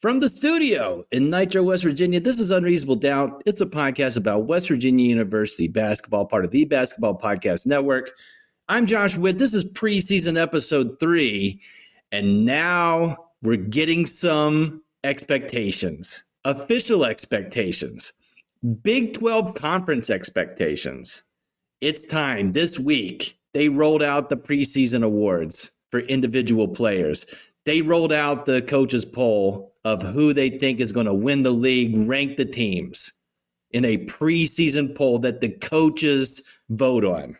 from the studio in Nitro, West Virginia. This is Unreasonable Doubt. It's a podcast about West Virginia University basketball, part of the Basketball Podcast Network. I'm Josh Witt. This is preseason episode three. And now we're getting some expectations, official expectations, Big 12 conference expectations. It's time this week. They rolled out the preseason awards for individual players. They rolled out the coaches' poll of who they think is going to win the league, rank the teams in a preseason poll that the coaches vote on.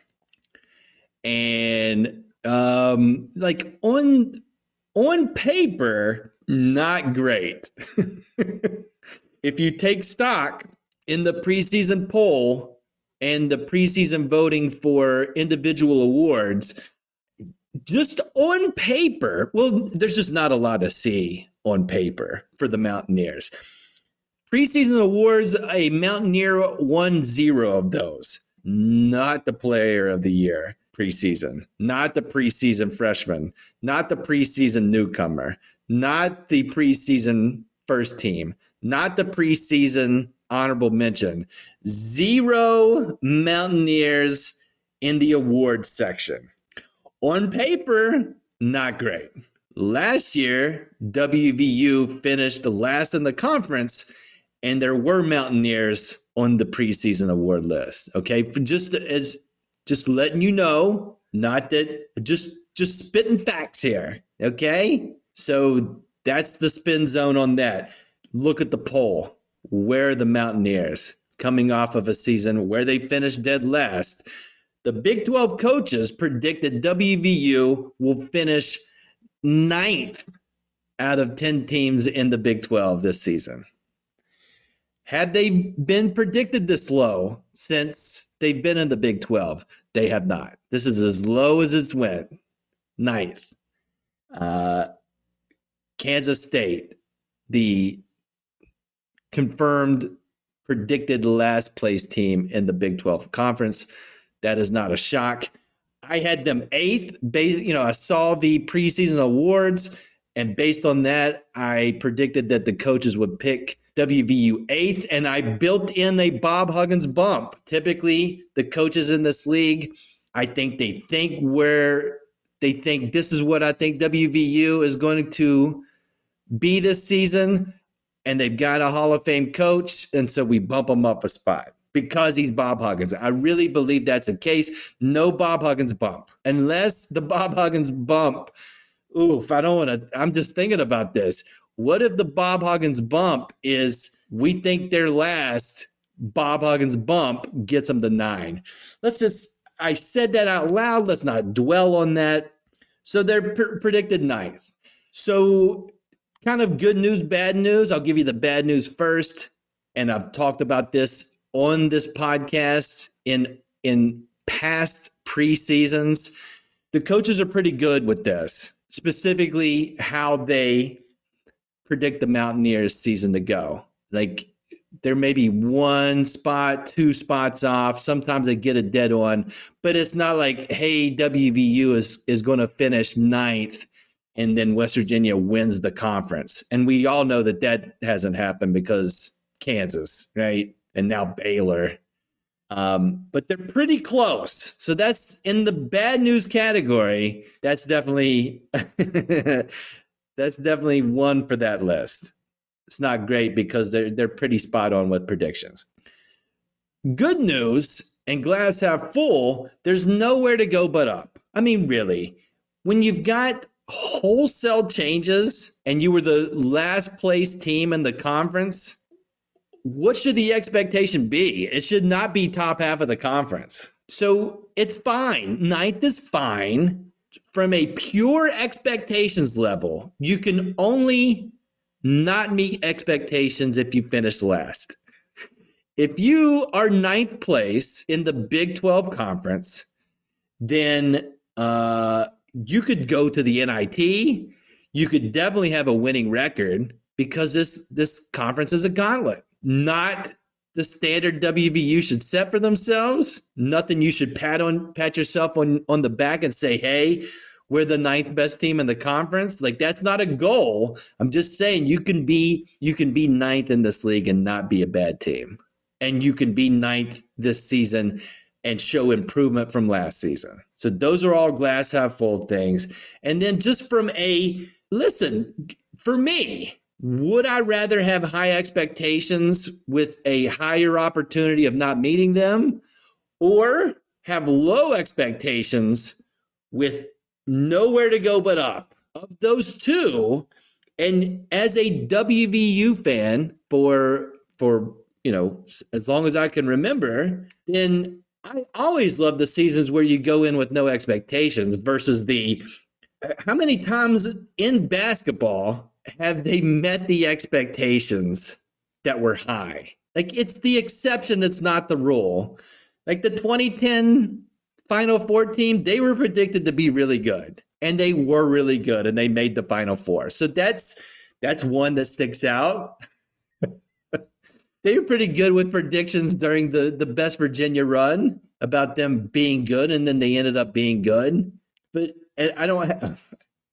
And um, like on on paper, not great. if you take stock in the preseason poll and the preseason voting for individual awards, just on paper, well, there's just not a lot to see on paper for the Mountaineers. Preseason awards, a Mountaineer won zero of those. Not the player of the year preseason, not the preseason freshman, not the preseason newcomer, not the preseason first team, not the preseason honorable mention. Zero Mountaineers in the awards section. On paper, not great. Last year, WVU finished last in the conference, and there were Mountaineers on the preseason award list. Okay, For just as just letting you know, not that just just spitting facts here. Okay, so that's the spin zone on that. Look at the poll. Where are the Mountaineers coming off of a season where they finished dead last? The Big 12 coaches predicted WVU will finish ninth out of 10 teams in the Big 12 this season. Had they been predicted this low since they've been in the Big 12? They have not. This is as low as it's went. Ninth. Uh, Kansas State, the confirmed predicted last place team in the Big 12 conference. That is not a shock. I had them eighth. Based, you know, I saw the preseason awards, and based on that, I predicted that the coaches would pick WVU eighth, and I built in a Bob Huggins bump. Typically, the coaches in this league, I think they think where they think this is what I think WVU is going to be this season, and they've got a Hall of Fame coach, and so we bump them up a spot because he's Bob Huggins. I really believe that's the case. No Bob Huggins bump. Unless the Bob Huggins bump, oof, I don't want to. I'm just thinking about this. What if the Bob Huggins bump is we think they're last? Bob Huggins bump gets them to nine. Let's just, I said that out loud. Let's not dwell on that. So they're pr- predicted ninth. So, kind of good news, bad news. I'll give you the bad news first. And I've talked about this on this podcast in in past preseasons. The coaches are pretty good with this, specifically how they predict the Mountaineers season to go. Like there may be one spot, two spots off. Sometimes they get a dead on, but it's not like, hey, WVU is is going to finish ninth and then West Virginia wins the conference. And we all know that that hasn't happened because Kansas, right? And now Baylor. Um, but they're pretty close. So that's in the bad news category. That's definitely that's definitely one for that list. It's not great because they're they're pretty spot on with predictions. Good news and glass half full, there's nowhere to go but up. I mean, really, when you've got wholesale changes and you were the last place team in the conference, what should the expectation be? It should not be top half of the conference. So it's fine. Ninth is fine. From a pure expectations level, you can only not meet expectations if you finish last. if you are ninth place in the Big 12 conference, then uh, you could go to the NIT. You could definitely have a winning record because this this conference is a gauntlet, not the standard WVU should set for themselves. Nothing you should pat on pat yourself on on the back and say, "Hey, we're the ninth best team in the conference." Like that's not a goal. I'm just saying you can be you can be ninth in this league and not be a bad team, and you can be ninth this season and show improvement from last season. So those are all glass half full things. And then just from a listen, for me, would I rather have high expectations with a higher opportunity of not meeting them or have low expectations with nowhere to go but up? Of those two, and as a WVU fan for for you know as long as I can remember, then I always love the seasons where you go in with no expectations versus the uh, how many times in basketball have they met the expectations that were high? Like it's the exception, it's not the rule. Like the 2010 Final Four team, they were predicted to be really good, and they were really good, and they made the Final Four. So that's that's one that sticks out. they were pretty good with predictions during the the best Virginia run about them being good, and then they ended up being good. But I don't have,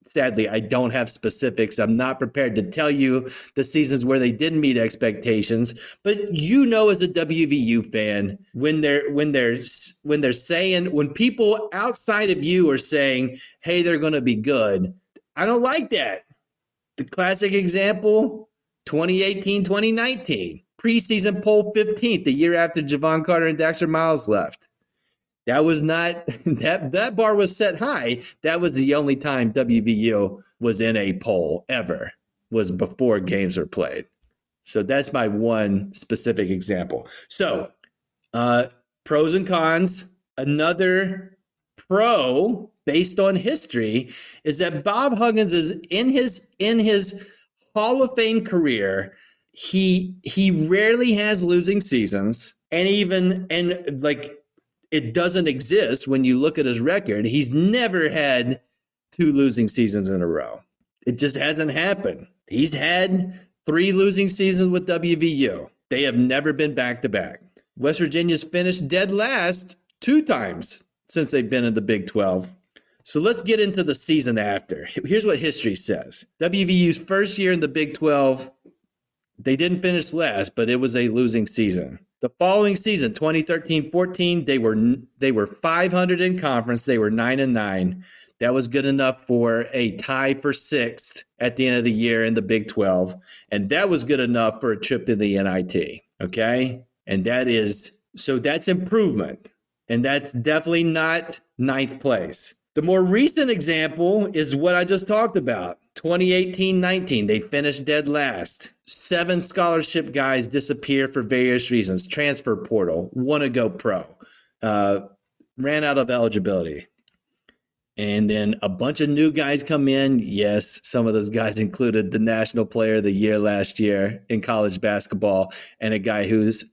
sadly, I don't have specifics. I'm not prepared to tell you the seasons where they didn't meet expectations. But you know, as a WVU fan, when they're when they're when they're saying when people outside of you are saying, "Hey, they're going to be good," I don't like that. The classic example: 2018, 2019 preseason poll 15th, the year after Jevon Carter and Daxter Miles left. That was not that that bar was set high. That was the only time WVU was in a poll ever was before games were played. So that's my one specific example. So uh, pros and cons. Another pro based on history is that Bob Huggins is in his in his Hall of Fame career. He he rarely has losing seasons, and even and like it doesn't exist when you look at his record. He's never had two losing seasons in a row. It just hasn't happened. He's had three losing seasons with WVU. They have never been back to back. West Virginia's finished dead last two times since they've been in the Big 12. So let's get into the season after. Here's what history says WVU's first year in the Big 12, they didn't finish last, but it was a losing season. The following season, 2013-14, they were they were 500 in conference. They were 9 and 9. That was good enough for a tie for 6th at the end of the year in the Big 12, and that was good enough for a trip to the NIT, okay? And that is so that's improvement. And that's definitely not ninth place. The more recent example is what I just talked about 2018 19. They finished dead last. Seven scholarship guys disappear for various reasons transfer portal, want to go pro, uh, ran out of eligibility. And then a bunch of new guys come in. Yes, some of those guys included the national player of the year last year in college basketball and a guy who's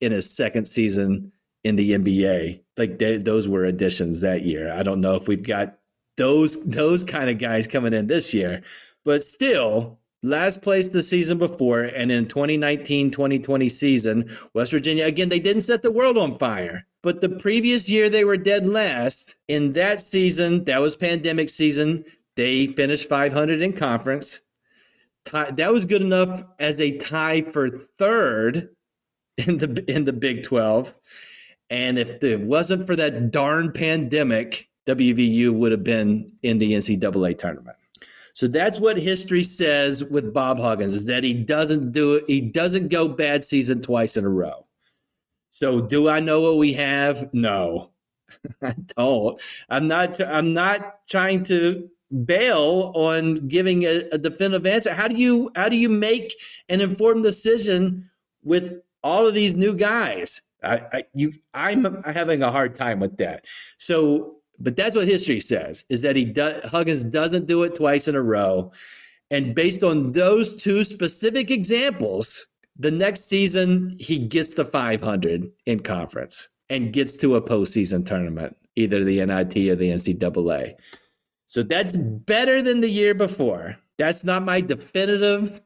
in his second season in the NBA. Like they, those were additions that year. I don't know if we've got those those kind of guys coming in this year, but still last place the season before and in 2019-2020 season, West Virginia again they didn't set the world on fire. But the previous year they were dead last. In that season, that was pandemic season, they finished 500 in conference. That was good enough as a tie for third in the in the Big 12. And if it wasn't for that darn pandemic, WVU would have been in the NCAA tournament. So that's what history says with Bob Huggins is that he doesn't do it, he doesn't go bad season twice in a row. So do I know what we have? No. I don't. I'm not I'm not trying to bail on giving a, a definitive answer. How do you how do you make an informed decision with all of these new guys? I, I you I'm having a hard time with that. So, but that's what history says is that he does Huggins doesn't do it twice in a row. And based on those two specific examples, The next season, he gets to 500 in conference and gets to a postseason tournament, either the NIT or the NCAA. So that's better than the year before. That's not my definitive,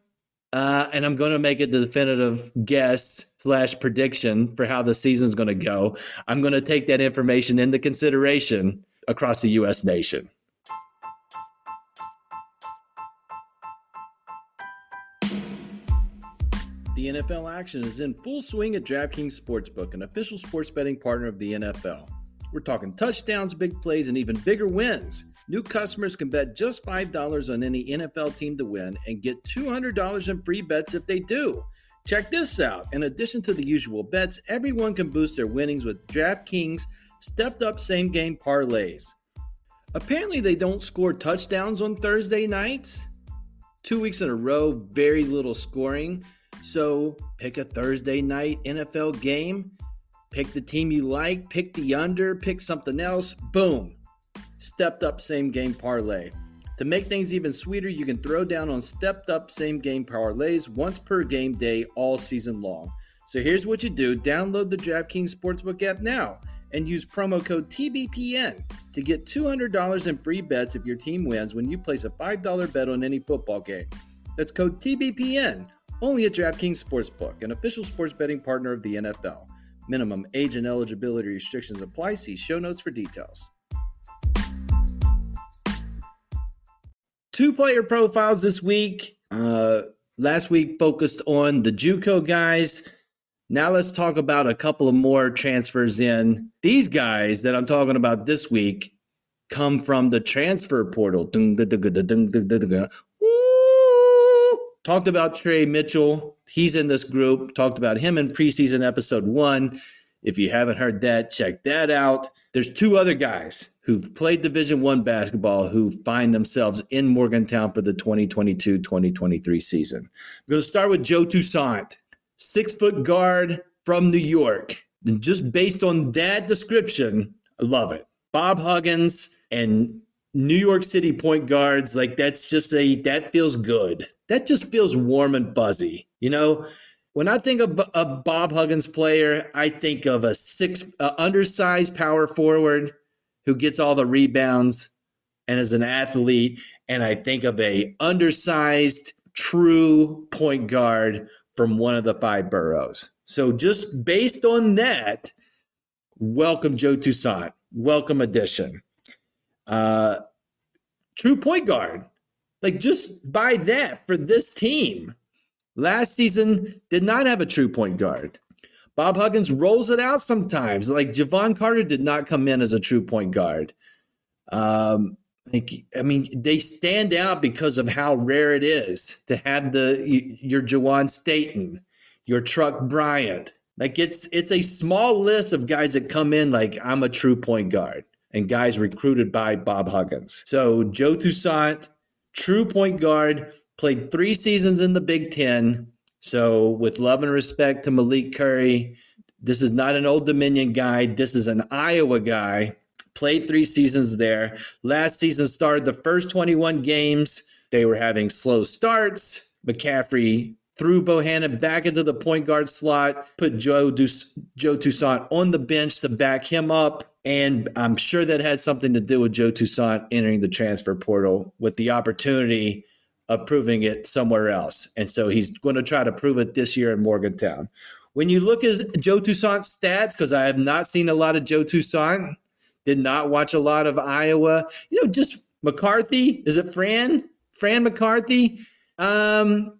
uh, and I'm going to make it the definitive guess slash prediction for how the season's going to go. I'm going to take that information into consideration across the U.S. nation. The NFL action is in full swing at DraftKings Sportsbook, an official sports betting partner of the NFL. We're talking touchdowns, big plays, and even bigger wins. New customers can bet just $5 on any NFL team to win and get $200 in free bets if they do. Check this out. In addition to the usual bets, everyone can boost their winnings with DraftKings stepped up same game parlays. Apparently, they don't score touchdowns on Thursday nights. Two weeks in a row, very little scoring. So pick a Thursday night NFL game, pick the team you like, pick the under, pick something else. Boom. Stepped up same game parlay. To make things even sweeter, you can throw down on stepped up same game parlays once per game day all season long. So here's what you do download the DraftKings Sportsbook app now and use promo code TBPN to get $200 in free bets if your team wins when you place a $5 bet on any football game. That's code TBPN only at DraftKings Sportsbook, an official sports betting partner of the NFL. Minimum age and eligibility restrictions apply. See show notes for details. Two player profiles this week. Uh, last week focused on the JUCO guys. Now let's talk about a couple of more transfers in. These guys that I'm talking about this week come from the transfer portal. Talked about Tre Mitchell. He's in this group. Talked about him in preseason episode one. If you haven't heard that, check that out. There's two other guys who've played Division One basketball who find themselves in Morgantown for the 2022-2023 season. I'm going to start with Joe Toussaint, six foot guard from New York. And just based on that description, I love it. Bob Huggins and New York City point guards, like that's just a that feels good. That just feels warm and fuzzy. You know, when I think of a Bob Huggins player, I think of a six uh, undersized power forward who gets all the rebounds and is an athlete, and I think of a undersized true point guard from one of the five boroughs. So just based on that, welcome Joe Toussaint. Welcome addition. Uh, true point guard. Like just by that for this team. Last season did not have a true point guard. Bob Huggins rolls it out sometimes. Like Jevon Carter did not come in as a true point guard. Um, I mean, they stand out because of how rare it is to have the your Juwan Staten, your Truck Bryant. Like it's it's a small list of guys that come in like I'm a true point guard and guys recruited by Bob Huggins. So Joe Toussaint, true point guard, played three seasons in the Big Ten. So with love and respect to Malik Curry, this is not an Old Dominion guy. This is an Iowa guy. Played three seasons there. Last season started the first 21 games. They were having slow starts. McCaffery threw Bohannon back into the point guard slot, put Joe, Joe Toussaint on the bench to back him up. And I'm sure that had something to do with Joe Toussaint entering the transfer portal with the opportunity of proving it somewhere else. And so he's going to try to prove it this year in Morgantown. When you look at Joe Toussaint's stats, because I have not seen a lot of Joe Toussaint, did not watch a lot of Iowa. You know, just McCarthy. Is it Fran? Fran McCarthy? Um,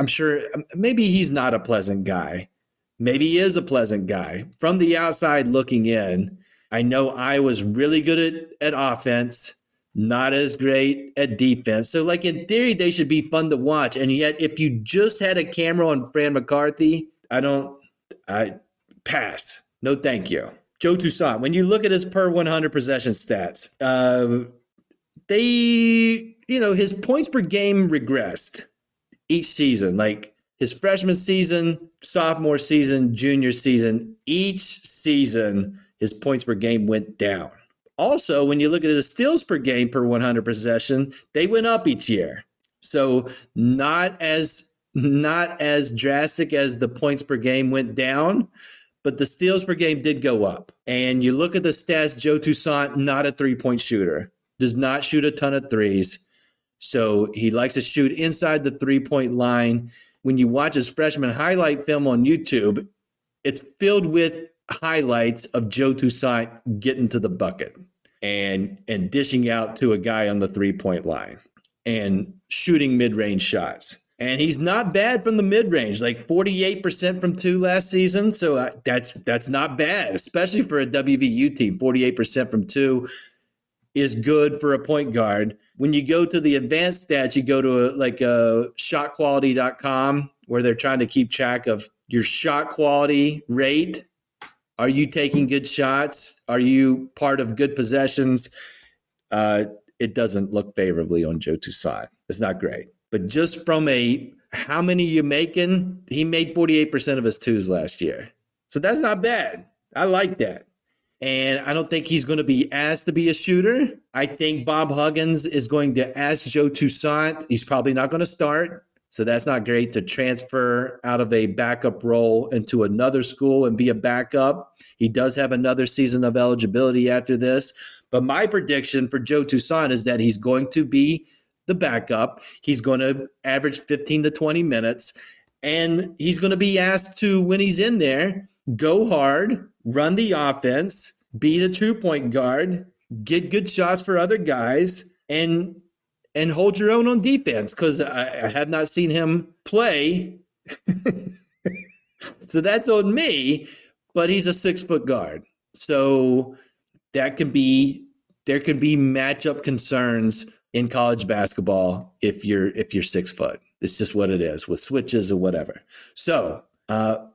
I'm sure um, maybe he's not a pleasant guy. Maybe he is a pleasant guy. From the outside looking in, I know Iowa really good at, at offense, not as great at defense. So, like in theory, they should be fun to watch. And yet, if you just had a camera on Fran McCarthy, I don't, I pass. No, thank you. Joe Toussaint, when you look at his per 100 possession stats, uh, they, you know, his points per game regressed each season. Like his freshman season, sophomore season, junior season, each season, his points per game went down. Also, when you look at the steals per game per 100 possession, they went up each year. So not as not as drastic as the points per game went down, but the steals per game did go up. And you look at the stats, Joe Toussaint, not a three point shooter, does not shoot a ton of threes. So he likes to shoot inside the three point line. When you watch his freshman highlight film on YouTube, it's filled with highlights of Joe Toussaint getting to the bucket and and dishing out to a guy on the three point line and shooting mid range shots. And he's not bad from the mid range, like 48% from two last season. So uh, that's that's not bad, especially for a WVU team. 48% from two is good for a point guard. When you go to the advanced stats, you go to a, like a uh, shotquality.com where they're trying to keep track of your shot quality rate are you taking good shots? Are you part of good possessions? Uh, it doesn't look favorably on Joe Toussaint. It's not great. But just from a how many you making, he made 48% of his twos last year. So that's not bad. I like that. And I don't think he's going to be asked to be a shooter. I think Bob Huggins is going to ask Joe Toussaint. He's probably not going to start. So that's not great to transfer out of a backup role into another school and be a backup. He does have another season of eligibility after this. But my prediction for Joe Toussaint is that he's going to be the backup. He's going to average 15 to 20 minutes. And he's going to be asked to, when he's in there, go hard, run the offense, be the two point guard, get good shots for other guys, and and hold your own on defense because I, I have not seen him play. so that's on me, but he's a six foot guard. So that can be there can be matchup concerns in college basketball if you're if you're six foot. It's just what it is with switches or whatever. So uh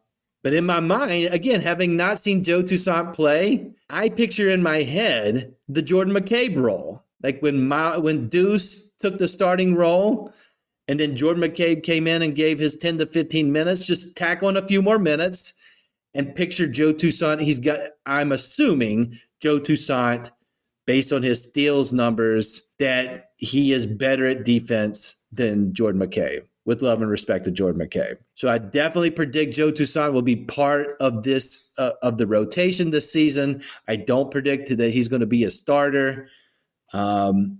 but in my mind, again, having not seen Joe Toussaint play, I picture in my head the Jordan McCabe role. Like when Ma, when Deuce took the starting role, and then Jordan McCabe came in and gave his 10 to 15 minutes, just tack on a few more minutes and picture Joe Toussaint. He's got, I'm assuming Joe Toussaint, based on his steals numbers, that he is better at defense than Jordan McCabe. With love and respect to Jordan McCabe. So I definitely predict Joe Toussaint will be part of this uh, of the rotation this season. I don't predict that he's going to be a starter. Um,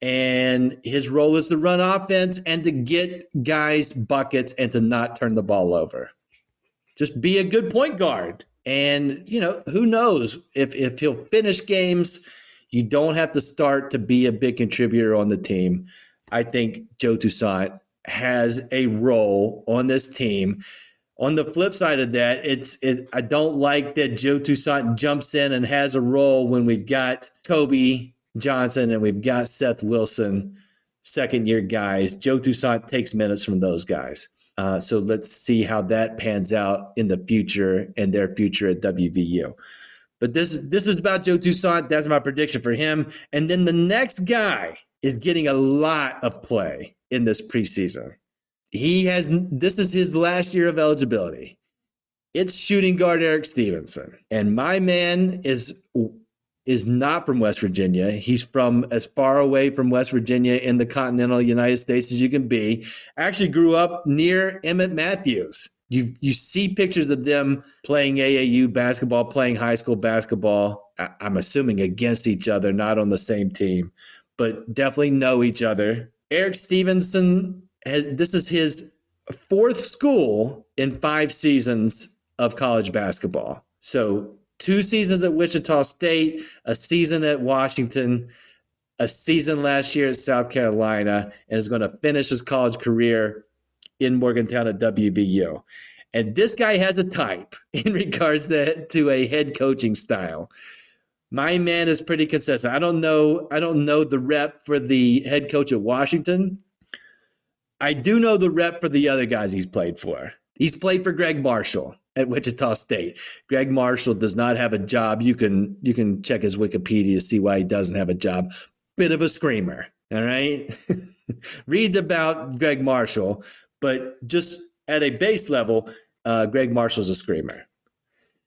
and his role is to run offense and to get guys buckets and to not turn the ball over. Just be a good point guard. And, you know, who knows if, if he'll finish games, you don't have to start to be a big contributor on the team. I think Joe Toussaint has a role on this team. On the flip side of that, it's it, I don't like that Joe Toussaint jumps in and has a role when we've got Kobe Johnson and we've got Seth Wilson, second year guys. Joe Toussaint takes minutes from those guys. Uh, so let's see how that pans out in the future and their future at WVU. But this this is about Joe Toussaint. That's my prediction for him. And then the next guy is getting a lot of play in this preseason. He has this is his last year of eligibility. It's shooting guard Erik Stevenson. And my man is is not from West Virginia. He's from as far away from West Virginia in the continental United States as you can be. Actually grew up near Emmitt Matthews. You you see pictures of them playing AAU basketball, playing high school basketball. I, I'm assuming against each other, not on the same team, but definitely know each other. Erik Stevenson has this is his fourth school in five seasons of college basketball. So two seasons at Wichita State, a season at Washington, a season last year at South Carolina, and is going to finish his college career in Morgantown at WVU. And this guy has a type in regards to, to a head coaching style. My man is pretty consistent. I don't know. I don't know the rep for the head coach at Washington. I do know the rep for the other guys he's played for. He's played for Gregg Marshall at Wichita State. Gregg Marshall does not have a job. You can you can check his Wikipedia to see why he doesn't have a job. Bit of a screamer. All right. Read about Gregg Marshall, but just at a base level, uh, Gregg Marshall's a screamer.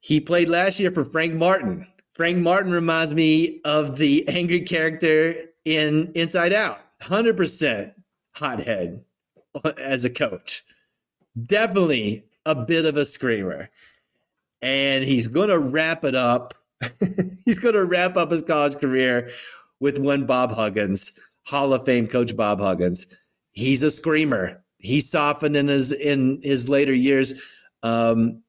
He played last year for Frank Martin. Frank Martin reminds me of the angry character in Inside Out. 100% hothead as a coach. definitely a bit of a screamer. And he's going to wrap it up. he's going to wrap up his college career with one Bob Huggins, Hall of Fame coach Bob Huggins. He's a screamer. He softened in his in his later years, um,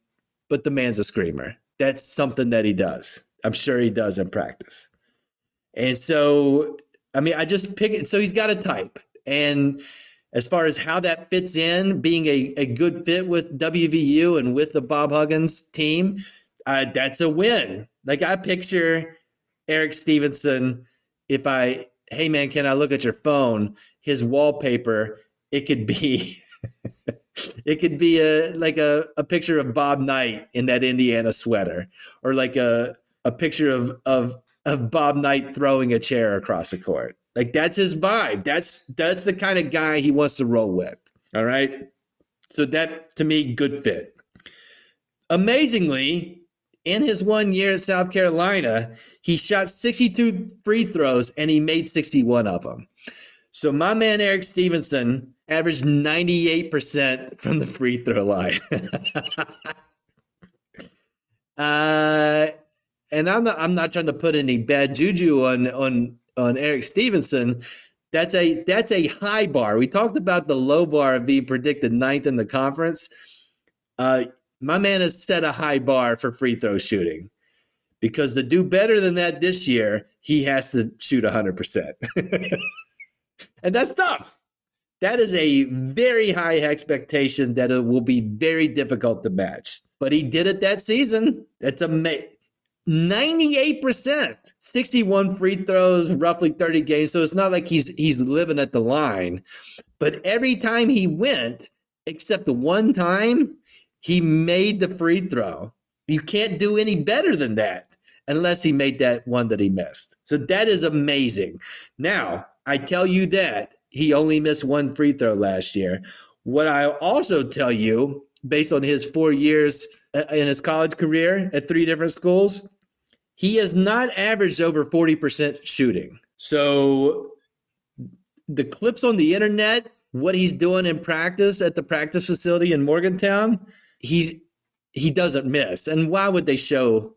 but the man's a screamer. That's something that he does. I'm sure he does in practice. And so, I mean, I just pick it. So he's got a type. And as far as how that fits in, being a, a good fit with WVU and with the Bob Huggins team, uh, that's a win. Like I picture Erik Stevenson, if I, hey man, can I look at your phone? His wallpaper, it could be. it could be a like a, a picture of Bob Knight in that Indiana sweater, or like a a picture of of of Bob Knight throwing a chair across the court. Like that's his vibe. That's that's the kind of guy he wants to roll with. All right. So that to me, good fit. Amazingly, in his one year at South Carolina, he shot 62 free throws and he made 61 of them. So my man Erik Stevenson averaged 98% from the free throw line. uh, and I'm not I'm not trying to put any bad juju on on on Erik Stevenson. That's a that's a high bar. We talked about the low bar of being predicted ninth in the conference. Uh, my man has set a high bar for free throw shooting because to do better than that this year, he has to shoot 100%. and that's tough. That is a very high expectation that it will be very difficult to match. But he did it that season. That's amazing. 98%, 61 free throws, roughly 30 games. So it's not like he's he's living at the line. But every time he went, except the one time, he made the free throw. You can't do any better than that unless he made that one that he missed. So that is amazing. Now, I tell you that he only missed one free throw last year. What I also tell you, based on his four years uh, in his college career at three different schools, he has not averaged over 40% shooting. So the clips on the internet, what he's doing in practice at the practice facility in Morgantown, he's he doesn't miss. And why would they show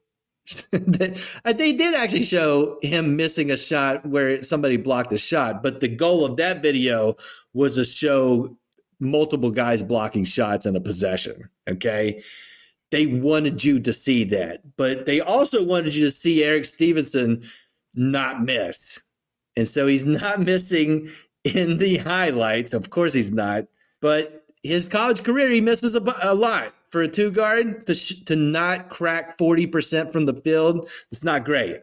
uh, they did actually show him missing a shot where somebody blocked a shot, but the goal of that video was to show multiple guys blocking shots in a possession. Okay they wanted you to see that, but they also wanted you to see Erik Stevenson not miss. And so he's not missing in the highlights. Of course, he's not. But his college career, he misses a, a lot for a two guard to, sh- to not crack 40% from the field. It's not great.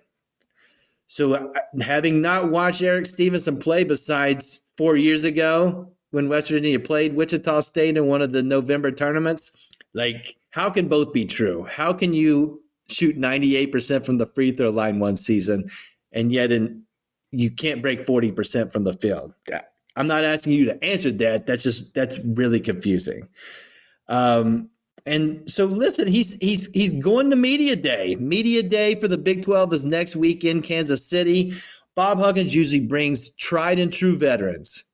So, uh, having not watched Erik Stevenson play besides four years ago when West Virginia played Wichita State in one of the November tournaments, like how can both be true? How can you shoot 98% from the free throw line one season and yet in you can't break 40% from the field? I'm not asking you to answer that. That's just that's really confusing. Um, and so listen, he's he's he's going to media day. Media day for the Big 12 is next week in Kansas City. Bob Huggins usually brings tried and true veterans.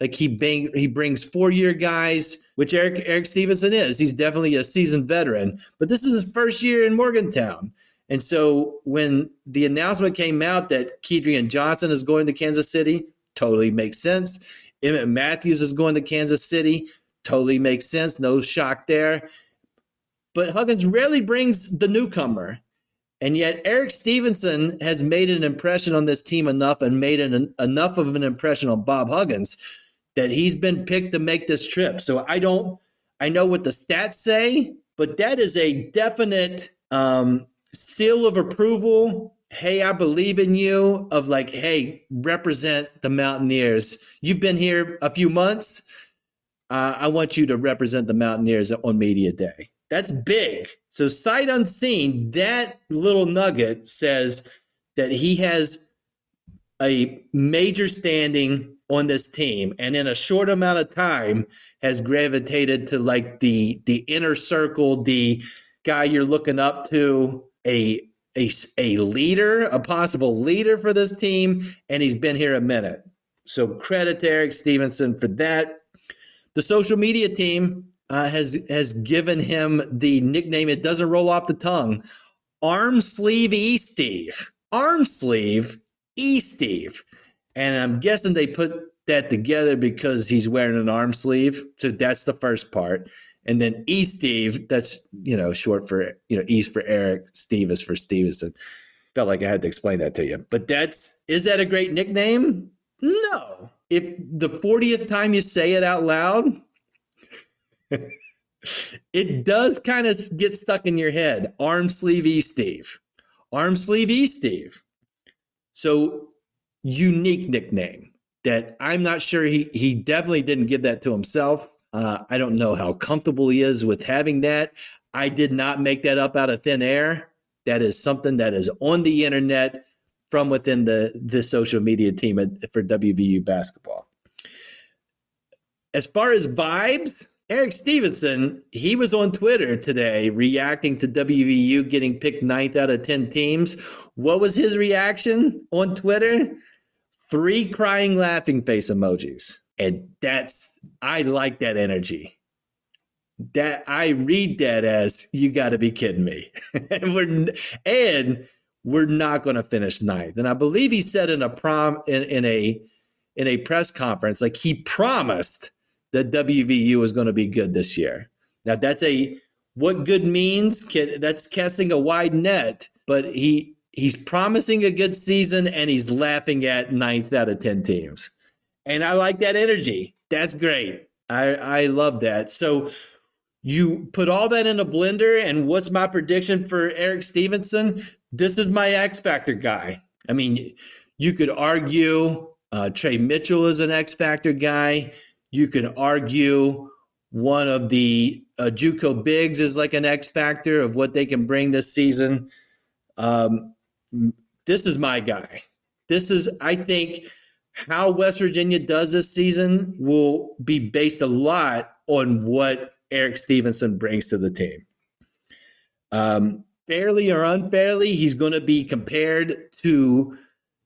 Like he bang, he brings four year guys, which Eric Erik Stevenson is. He's definitely a seasoned veteran, but this is his first year in Morgantown. And so when the announcement came out that Kedrian Johnson is going to Kansas City, totally makes sense. Emmitt Matthews is going to Kansas City, totally makes sense. No shock there. But Huggins rarely brings the newcomer. And yet, Erik Stevenson has made an impression on this team enough and made an, enough of an impression on Bob Huggins that he's been picked to make this trip. So I don't, I know what the stats say, but that is a definite um, seal of approval. Hey, I believe in you. Of like, hey, represent the Mountaineers. You've been here a few months. Uh, I want you to represent the Mountaineers on Media Day. That's big. So, sight unseen, that little nugget says that he has a major standing on this team and in a short amount of time has gravitated to like the the inner circle the guy you're looking up to a a, a leader a possible leader for this team and he's been here a minute so credit to erik stevenson for that the social media team uh, has has given him the nickname. It doesn't roll off the tongue. Arm sleeve E Steve. Arm sleeve E Steve. And I'm guessing they put that together because he's wearing an arm sleeve. So that's the first part. And then E Steve, that's you know short for you know East for Erik, Steve is for Stevenson. Felt like I had to explain that to you. But that's is that a great nickname? No. If the 40th time you say it out loud, it does kind of get stuck in your head. Arm sleeve E Steve. Arm sleeve E Steve. So unique nickname that I'm not sure he he definitely didn't give that to himself. Uh, I don't know how comfortable he is with having that. I did not make that up out of thin air. That is something that is on the internet from within the the social media team at, for WVU basketball. As far as vibes, Erik Stevenson, he was on Twitter today reacting to WVU getting picked ninth out of 10 teams. What was his reaction on Twitter? Three crying, laughing face emojis. And that's, I like that energy. That I read that as you got to be kidding me. and we're, and we're not going to finish ninth. And I believe he said in a prom in, in a in a press conference, like he promised that WVU is going to be good this year. Now that's a what good means. Can, that's casting a wide net, but he he's promising a good season and he's laughing at ninth out of ten teams, and I like that energy. That's great. I I love that. So you put all that in a blender, and what's my prediction for Erik Stevenson? This is my X Factor guy. I mean, you could argue uh, Tre Mitchell is an X Factor guy. You can argue one of the uh, JUCO bigs is like an X factor of what they can bring this season. Um, this is my guy. This is, I think, how West Virginia does this season will be based a lot on what Erik Stevenson brings to the team. Um, fairly or unfairly, he's going to be compared to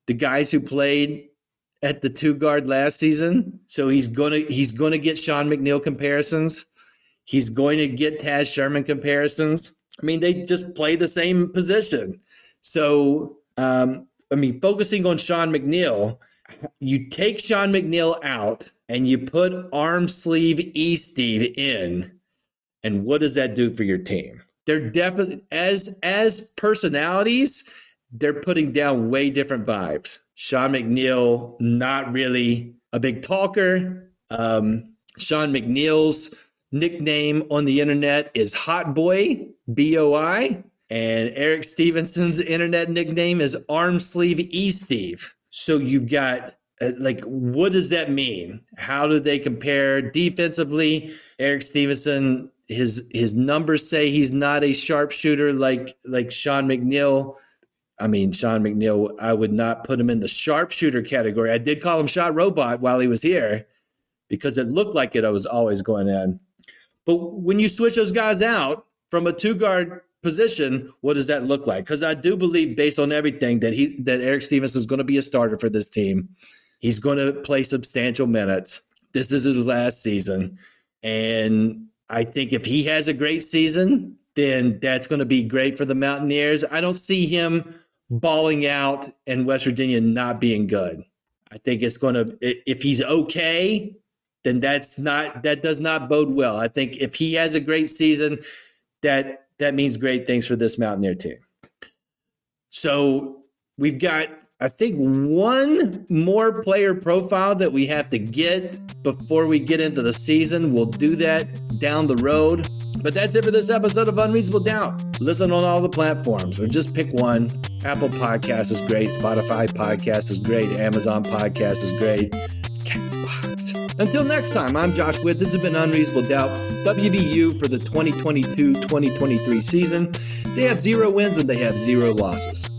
the guys who played at the two guard last season. So he's gonna he's gonna get Sean McNeil comparisons. He's going to get Taz Sherman comparisons. I mean, they just play the same position. So um, I mean, focusing on Sean McNeil, you take Sean McNeil out and you put arm sleeve E Steve in, and what does that do for your team? They're definitely as as personalities, they're putting down way different vibes. Sean McNeil, not really a big talker. Um, Sean McNeil's nickname on the internet is Hot Boy, B O I. And Erik Stevenson's internet nickname is Arm Sleeve E Steve. So you've got, uh, like, what does that mean? How do they compare defensively? Erik Stevenson, his his numbers say he's not a sharpshooter like like Sean McNeil. I mean, Sean McNeil, I would not put him in the sharpshooter category. I did call him shot robot while he was here because it looked like it I was always going in. But when you switch those guys out from a two guard position, what does that look like? Because I do believe, based on everything, that he that Eric Stevens is going to be a starter for this team. He's going to play substantial minutes. This is his last season, and I think if he has a great season, then that's going to be great for the Mountaineers. I don't see him balling out and West Virginia not being good. I think it's going to if he's okay, then that's not that does not bode well. I think if he has a great season, that that means great things for this Mountaineer team. So we've got I think one more player profile that we have to get before we get into the season. We'll do that down the road. But that's it for this episode of Unreasonable Doubt. Listen on all the platforms or just pick one. Apple Podcast is great. Spotify Podcast is great. Amazon Podcast is great. Until next time, I'm Josh Witt. This has been Unreasonable Doubt. WVU for the 2022 2023 season. They have zero wins and they have zero losses.